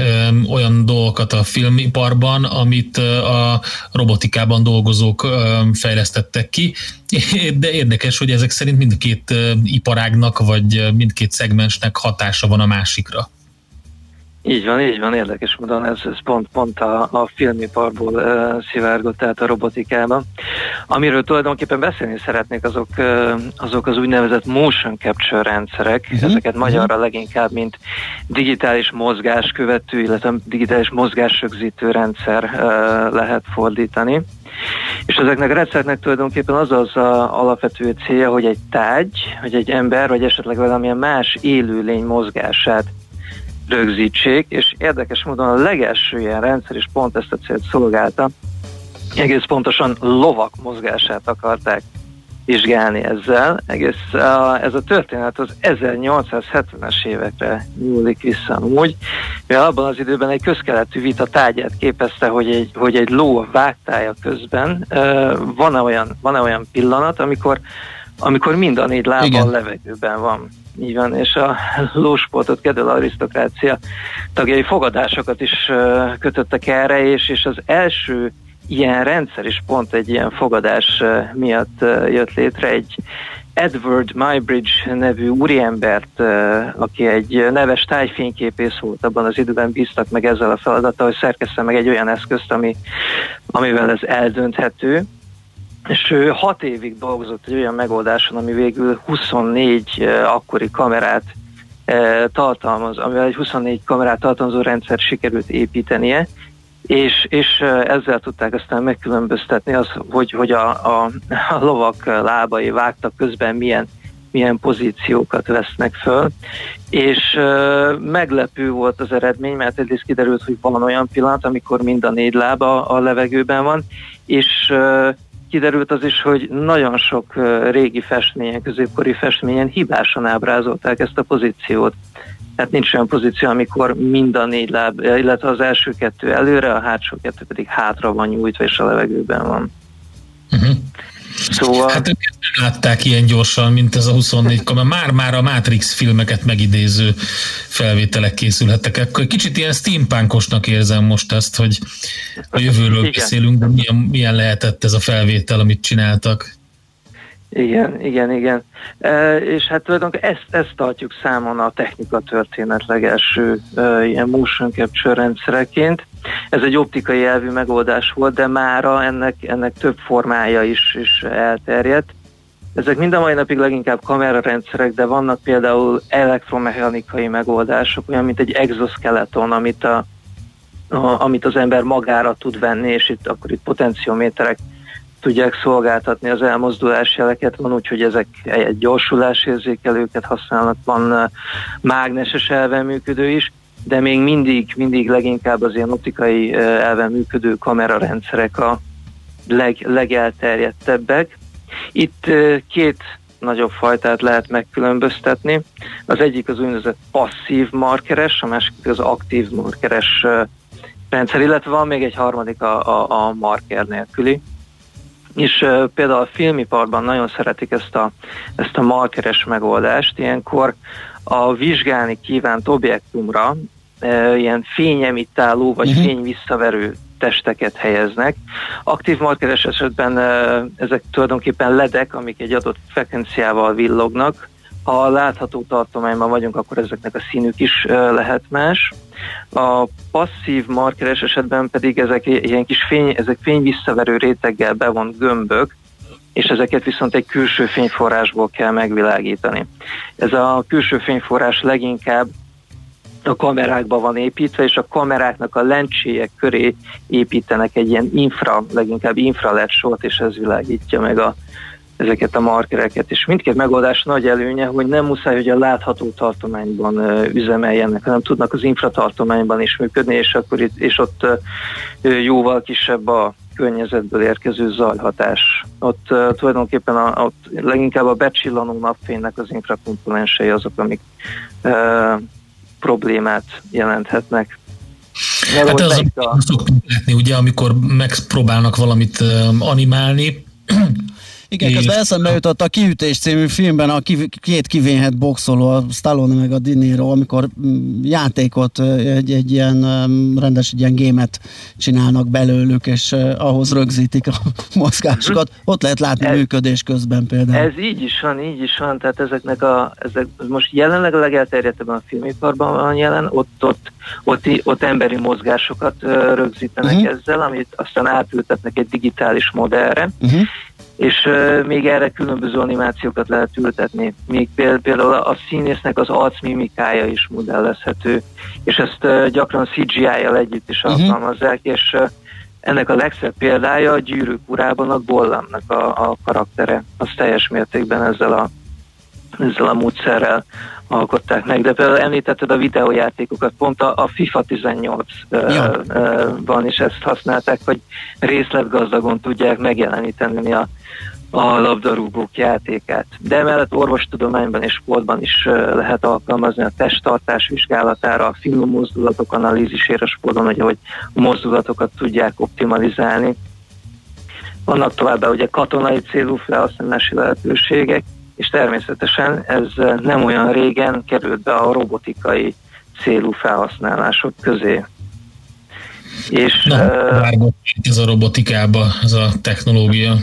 olyan dolgokat a filmiparban, amit a robotikában dolgozók fejlesztettek ki, de érdekes, hogy ezek szerint mindkét iparágnak, vagy mindkét szegmensnek hatása van a másikra. Így van, így van, érdekes módon ez, ez pont, pont a, a filmiparból uh, szivárgott át a robotikába. Amiről tulajdonképpen beszélni szeretnék, azok, uh, azok az úgynevezett motion capture rendszerek, uh-huh. ezeket magyarra leginkább, mint digitális mozgáskövető, illetve digitális mozgásrögzítő rendszer uh, lehet fordítani. És ezeknek a rendszernek tulajdonképpen az az a alapvető célja, hogy egy tárgy, vagy egy ember, vagy esetleg valamilyen más élőlény mozgását rögzítsék, és érdekes módon a legelső ilyen rendszer is pont ezt a célt szolgálta. Egész pontosan lovak mozgását akarták vizsgálni ezzel. Egész, ez a történet az 1870-es évekre nyúlik vissza úgy, mivel abban az időben egy közkeletű vita tárgyát képezte, hogy egy, hogy egy ló vágtája közben van-e olyan, van-e olyan pillanat, amikor, amikor mind a négy lába Igen. a levegőben van. Így van, és a lósportot kedvel arisztokrácia tagjai fogadásokat is kötöttek erre, és, és az első ilyen rendszer is pont egy ilyen fogadás miatt jött létre, egy, Edward Mybridge nevű úriembert, aki egy neves tájfényképész volt, abban az időben bíztak meg ezzel a feladattal, hogy szerkeszte meg egy olyan eszközt, ami, amivel ez eldönthető. És ő hat évig dolgozott egy olyan megoldáson, ami végül 24 akkori kamerát tartalmaz, amivel egy 24 kamerát tartalmazó rendszer sikerült építenie, és, és ezzel tudták aztán megkülönböztetni az, hogy, hogy a, a, a lovak lábai vágtak közben milyen, milyen pozíciókat vesznek föl, és uh, meglepő volt az eredmény, mert egyrészt kiderült, hogy van olyan pillanat, amikor mind a négy lába a levegőben van, és uh, kiderült az is, hogy nagyon sok régi festményen, középkori festményen hibásan ábrázolták ezt a pozíciót. Tehát nincs olyan pozíció, amikor mind a négy láb, illetve az első kettő előre, a hátsó kettő pedig hátra van nyújtva, és a levegőben van. Szóval... Hát ők nem látták ilyen gyorsan, mint ez a 24 kamera. Már-már a Matrix filmeket megidéző felvételek készülhettek. Akkor kicsit ilyen steampunkosnak érzem most ezt, hogy a jövőről Igen. beszélünk, de milyen, milyen lehetett ez a felvétel, amit csináltak. Igen, igen, igen. E, és hát tulajdonképpen ezt, ezt tartjuk számon a technika történet legelső e, ilyen motion capture rendszereként. Ez egy optikai elvű megoldás volt, de mára ennek, ennek több formája is, is elterjedt. Ezek mind a mai napig leginkább kamerarendszerek, de vannak például elektromechanikai megoldások, olyan, mint egy exoskeleton, amit, a, a, amit az ember magára tud venni, és itt akkor itt potenciométerek tudják szolgáltatni az elmozdulás jeleket, van úgy, hogy ezek egy gyorsulásérzékelőket használnak, van mágneses elven működő is, de még mindig, mindig leginkább az ilyen optikai elven működő kamerarendszerek a leg, legelterjedtebbek. Itt két nagyobb fajtát lehet megkülönböztetni. Az egyik az úgynevezett passzív markeres, a másik az aktív markeres rendszer, illetve van még egy harmadik a, a, a marker nélküli és uh, például a filmiparban nagyon szeretik ezt a, ezt a markeres megoldást, ilyenkor a vizsgálni kívánt objektumra uh, ilyen fényemitáló vagy uh-huh. fényvisszaverő testeket helyeznek. Aktív markeres esetben uh, ezek tulajdonképpen ledek, amik egy adott frekvenciával villognak, ha látható tartományban vagyunk, akkor ezeknek a színük is lehet más. A passzív markeres esetben pedig ezek ilyen kis fény, ezek fényvisszaverő réteggel bevont gömbök, és ezeket viszont egy külső fényforrásból kell megvilágítani. Ez a külső fényforrás leginkább a kamerákba van építve, és a kameráknak a lencséjek köré építenek egy ilyen infra, leginkább infralet sort, és ez világítja meg a, ezeket a markereket, és mindkét megoldás nagy előnye, hogy nem muszáj, hogy a látható tartományban üzemeljenek, hanem tudnak az infratartományban is működni, és, akkor itt, és ott jóval kisebb a környezetből érkező zajhatás. Ott uh, tulajdonképpen a, ott leginkább a becsillanó napfénynek az infrakomponensei azok, amik uh, problémát jelenthetnek. Hát ez a... szoktunk látni, ugye, amikor megpróbálnak valamit uh, animálni, igen, és... közben eszembe jutott a Kiütés című filmben a kiv- két kivényhet boxoló, a Stallone meg a Dinero, amikor mm, játékot, egy, egy ilyen rendes egy ilyen gémet csinálnak belőlük, és ahhoz rögzítik a mozgásokat. Ott lehet látni ez, működés közben például. Ez így is van, így is van, tehát ezeknek a, ezek most jelenleg a legelterjedtebben a filmiparban van jelen, ott, ott, ott, ott, ott emberi mozgásokat rögzítenek uh-huh. ezzel, amit aztán átültetnek egy digitális modellre, uh-huh és még erre különböző animációkat lehet ültetni. Még például a színésznek az arcmimikája is modellezhető, és ezt gyakran CGI-jal együtt is uh-huh. alkalmazzák, és uh, ennek a legszebb példája a Gyűrűk urában a Gollamnak a, a karaktere. Az teljes mértékben ezzel a, ezzel a módszerrel alkották meg, de például említetted a videójátékokat, pont a, a FIFA 18-ban is ezt használták, hogy részletgazdagon tudják megjeleníteni a, a labdarúgók játékát. De emellett orvostudományban és sportban is lehet alkalmazni a testtartás vizsgálatára, a finom mozdulatok analízisére sportban, hogy, hogy a mozdulatokat tudják optimalizálni. Vannak továbbá ugye katonai célú felhasználási lehetőségek, és természetesen ez nem olyan régen került be a robotikai célú felhasználások közé. És, Na, uh, ez a robotikába, ez a technológia?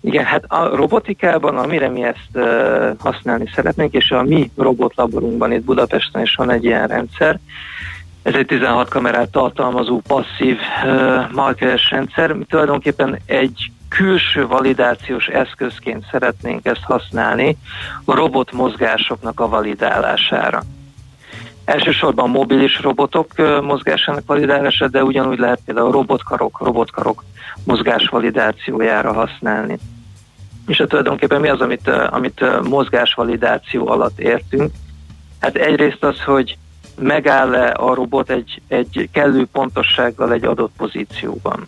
Igen, hát a robotikában, amire mi ezt uh, használni szeretnénk, és a mi robotlaborunkban itt Budapesten is van egy ilyen rendszer, ez egy 16 kamerát tartalmazó passzív uh, markeres rendszer. Mi tulajdonképpen egy külső validációs eszközként szeretnénk ezt használni a robot mozgásoknak a validálására. Elsősorban mobilis robotok mozgásának validálása, de ugyanúgy lehet például robotkarok, robotkarok mozgás validációjára használni. És a tulajdonképpen mi az, amit, amit mozgásvalidáció alatt értünk? Hát egyrészt az, hogy megáll-e a robot egy, egy kellő pontossággal egy adott pozícióban.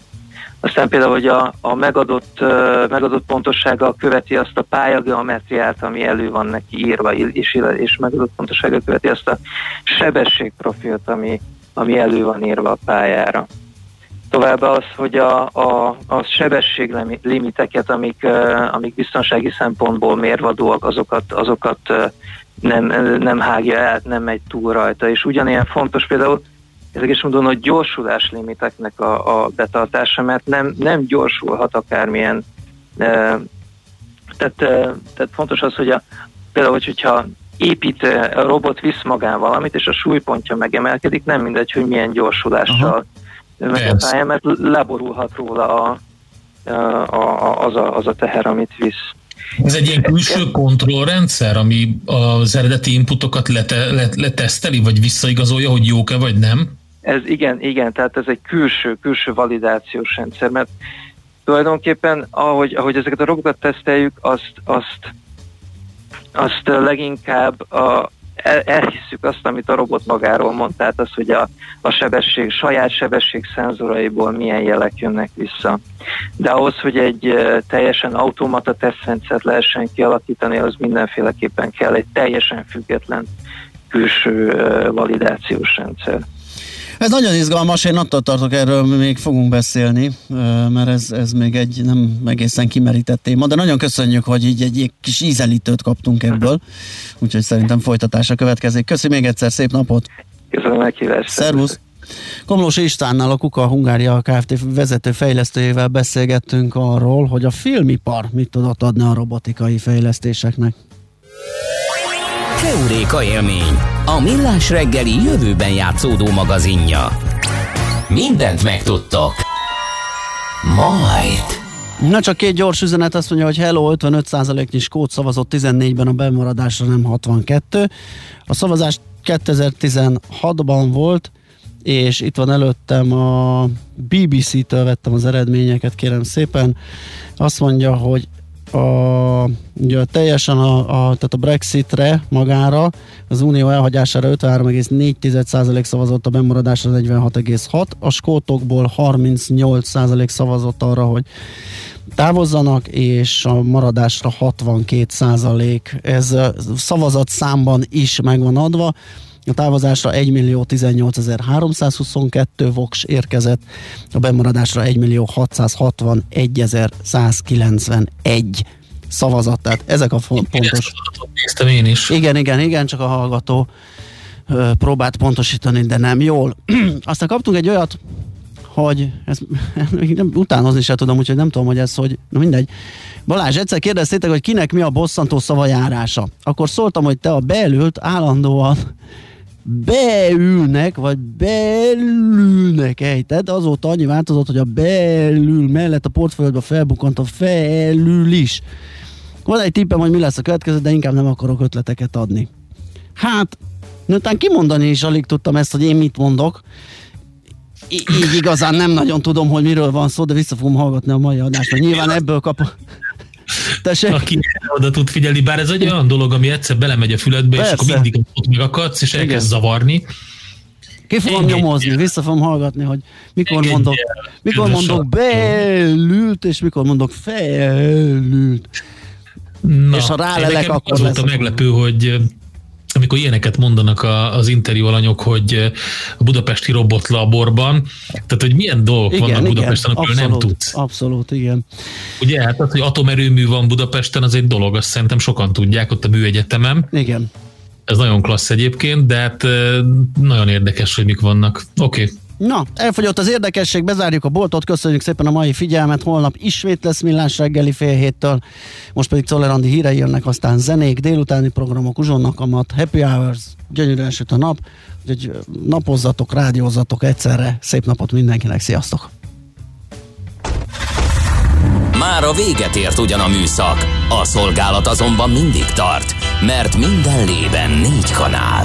Aztán például, hogy a, a megadott, megadott pontossággal követi azt a pályageometriát, ami elő van neki írva, és, és megadott pontossággal követi azt a sebességprofilt, ami, ami elő van írva a pályára. Továbbá az, hogy a, a, a sebességlimiteket, amik, amik biztonsági szempontból mérvadóak, azokat, azokat nem, nem hágja el, nem megy túl rajta. És ugyanilyen fontos például is mondom, hogy gyorsulás limiteknek a, a betartása, mert nem, nem gyorsulhat akármilyen e, tehát, e, tehát fontos az, hogy a, például, hogyha épít a robot visz magán valamit, és a súlypontja megemelkedik, nem mindegy, hogy milyen gyorsulással megy a pálya, mert leborulhat róla a, a, a, az, a, az a teher, amit visz. Ez egy ilyen külső kontrollrendszer, ami az eredeti inputokat lete, leteszteli, vagy visszaigazolja, hogy jók-e, vagy nem? Ez igen, igen, tehát ez egy külső, külső validációs rendszer, mert tulajdonképpen ahogy, ahogy ezeket a robotokat teszteljük, azt, azt, azt leginkább a, el, elhisszük azt, amit a robot magáról mond, tehát az, hogy a, a sebesség, saját sebesség szenzoraiból milyen jelek jönnek vissza. De ahhoz, hogy egy teljesen automata tesztrendszert lehessen kialakítani, az mindenféleképpen kell egy teljesen független külső validációs rendszer. Ez nagyon izgalmas, én attól tartok, erről még fogunk beszélni, mert ez, ez még egy nem egészen kimerített téma, de nagyon köszönjük, hogy így egy, egy kis ízelítőt kaptunk ebből, úgyhogy szerintem folytatása következik. Köszi még egyszer, szép napot! Köszönöm a meghívást! Szervusz! Komlós Istvánnal, a Kuka Hungária Kft. vezető fejlesztőjével beszélgettünk arról, hogy a filmipar mit tudott adni a robotikai fejlesztéseknek. Keuréka élmény, a millás reggeli jövőben játszódó magazinja. Mindent megtudtok. Majd. Na csak két gyors üzenet azt mondja, hogy hello, 55%-nyi skót szavazott 14-ben, a bemaradásra nem 62. A szavazás 2016-ban volt, és itt van előttem a BBC-től vettem az eredményeket, kérem szépen. Azt mondja, hogy a, ugye teljesen a, a, tehát a Brexitre magára, az unió elhagyására 53,4% szavazott, a bemaradásra 46,6%, a skótokból 38% szavazott arra, hogy távozzanak, és a maradásra 62%. Ez szavazat számban is megvan adva. A távozásra 1 millió 18.322 voks érkezett, a bemaradásra 1 millió 661.191 szavazat. Tehát ezek a pontos... Néztem én is. Igen, igen, igen, csak a hallgató ö, próbált pontosítani, de nem jól. Aztán kaptunk egy olyat, hogy ez, nem, utánozni se tudom, úgyhogy nem tudom, hogy ez hogy, na mindegy. Balázs, egyszer kérdeztétek, hogy kinek mi a bosszantó szavajárása. Akkor szóltam, hogy te a belült állandóan beülnek, vagy belülnek ejted, azóta annyi változott, hogy a belül mellett a portfólióba felbukkant a felül is. Van egy tippem, hogy mi lesz a következő, de inkább nem akarok ötleteket adni. Hát, miután kimondani is alig tudtam ezt, hogy én mit mondok, így igazán nem nagyon tudom, hogy miről van szó, de vissza fogom hallgatni a mai adást, mert nyilván ebből kap Tessék? Aki oda tud figyelni, bár ez egy olyan dolog, ami egyszer belemegy a füledbe, Persze. és akkor mindig ott megakadsz, és elkezd zavarni. Ki fogom Engedj nyomozni, el. vissza fogom hallgatni, hogy mikor Engedj mondok, el. mikor mondok belült, és mikor mondok felült. Na, és ha rálelek, akkor az volt a meglepő, hogy amikor ilyeneket mondanak a, az interjú alanyok, hogy a budapesti robotlaborban, tehát hogy milyen dolgok igen, vannak Budapesten, amiről nem tudsz. Abszolút, igen. Ugye, hát az, hogy atomerőmű van Budapesten, az egy dolog, azt szerintem sokan tudják ott a műegyetemem. Igen. Ez nagyon klassz egyébként, de hát nagyon érdekes, hogy mik vannak. Oké. Okay. Na, elfogyott az érdekesség, bezárjuk a boltot, köszönjük szépen a mai figyelmet, holnap ismét lesz millás reggeli fél héttől, most pedig Czoller hírei jönnek, aztán zenék, délutáni programok, uzsonnak amat, happy hours, gyönyörű esőt a nap, úgyhogy napozzatok, rádiózatok egyszerre, szép napot mindenkinek, sziasztok! Már a véget ért ugyan a műszak, a szolgálat azonban mindig tart, mert minden lében négy kanál.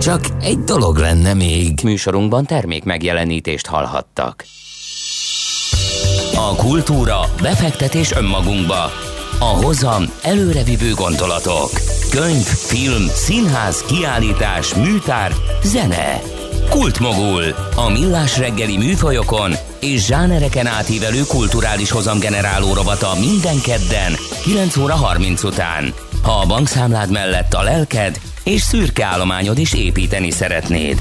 Csak egy dolog lenne még. Műsorunkban termék megjelenítést hallhattak. A kultúra, befektetés önmagunkba, a hozam előrevívő gondolatok. Könyv, film, színház, kiállítás, műtár, zene. Kultmogul. A millás reggeli műfajokon és zsánereken átívelő kulturális hozamgeneráló rovata minden kedden 9 óra 30 után. Ha a bankszámlád mellett a lelked és szürke állományod is építeni szeretnéd.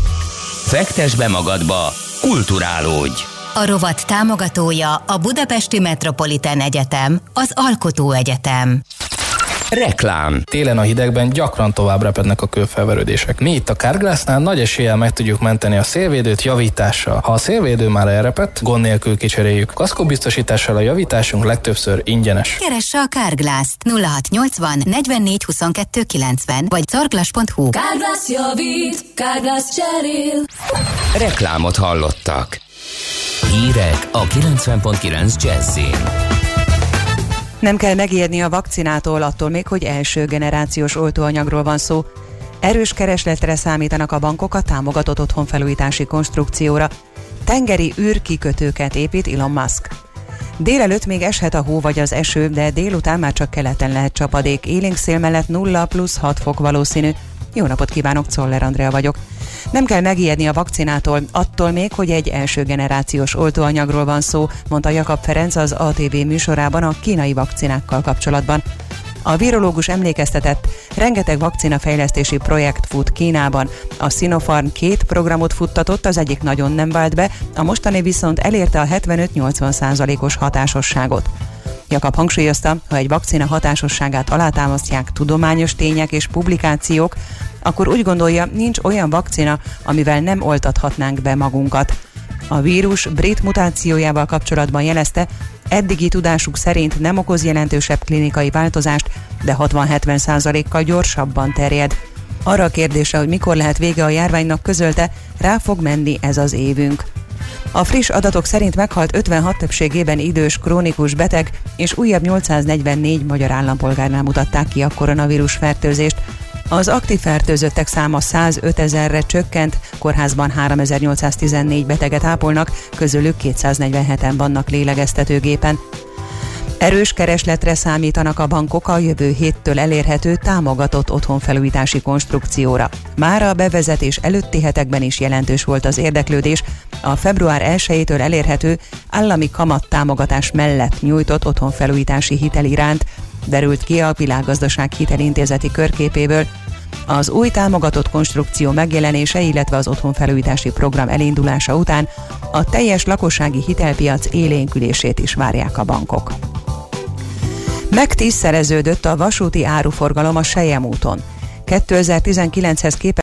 Fektes be magadba, kulturálódj! A rovat támogatója a Budapesti Metropolitán Egyetem, az Alkotó Egyetem. Reklám. Télen a hidegben gyakran tovább repednek a kőfelverődések. Mi itt a Carglassnál nagy eséllyel meg tudjuk menteni a szélvédőt javítással. Ha a szélvédő már elrepett, gond nélkül kicseréljük. Kaszkóbiztosítással a javításunk legtöbbször ingyenes. Keresse a Carglass 0680 44 22 90 vagy carglass.hu. Carglass javít, Carglass cserél. Reklámot hallottak. Hírek a 90.9 Jazzin. Nem kell megijedni a vakcinától, attól még, hogy első generációs oltóanyagról van szó. Erős keresletre számítanak a bankok a támogatott otthonfelújítási konstrukcióra. Tengeri űrkikötőket épít Elon Musk. Délelőtt még eshet a hó vagy az eső, de délután már csak keleten lehet csapadék. Élénk szél mellett 0 plusz 6 fok valószínű. Jó napot kívánok, Czoller Andrea vagyok. Nem kell megijedni a vakcinától, attól még, hogy egy első generációs oltóanyagról van szó, mondta Jakab Ferenc az ATV műsorában a kínai vakcinákkal kapcsolatban. A virológus emlékeztetett, rengeteg vakcinafejlesztési projekt fut Kínában. A Sinopharm két programot futtatott, az egyik nagyon nem vált be, a mostani viszont elérte a 75-80 százalékos hatásosságot. Jakab hangsúlyozta, ha egy vakcina hatásosságát alátámasztják tudományos tények és publikációk, akkor úgy gondolja, nincs olyan vakcina, amivel nem oltathatnánk be magunkat. A vírus brit mutációjával kapcsolatban jelezte, eddigi tudásuk szerint nem okoz jelentősebb klinikai változást, de 60-70 százalékkal gyorsabban terjed. Arra a kérdésre, hogy mikor lehet vége a járványnak közölte, rá fog menni ez az évünk. A friss adatok szerint meghalt 56 többségében idős, krónikus beteg, és újabb 844 magyar állampolgárnál mutatták ki a koronavírus fertőzést. Az aktív fertőzöttek száma 105 ezerre csökkent, kórházban 3814 beteget ápolnak, közülük 247-en vannak lélegeztetőgépen. Erős keresletre számítanak a bankok a jövő héttől elérhető támogatott otthonfelújítási konstrukcióra. Már a bevezetés előtti hetekben is jelentős volt az érdeklődés, a február 1-től elérhető állami kamat támogatás mellett nyújtott otthonfelújítási hitel iránt, derült ki a világgazdaság hitelintézeti körképéből, az új támogatott konstrukció megjelenése, illetve az otthonfelújítási program elindulása után a teljes lakossági hitelpiac élénkülését is várják a bankok. Megtízszereződött a vasúti áruforgalom a Sejem úton. 2019-hez képest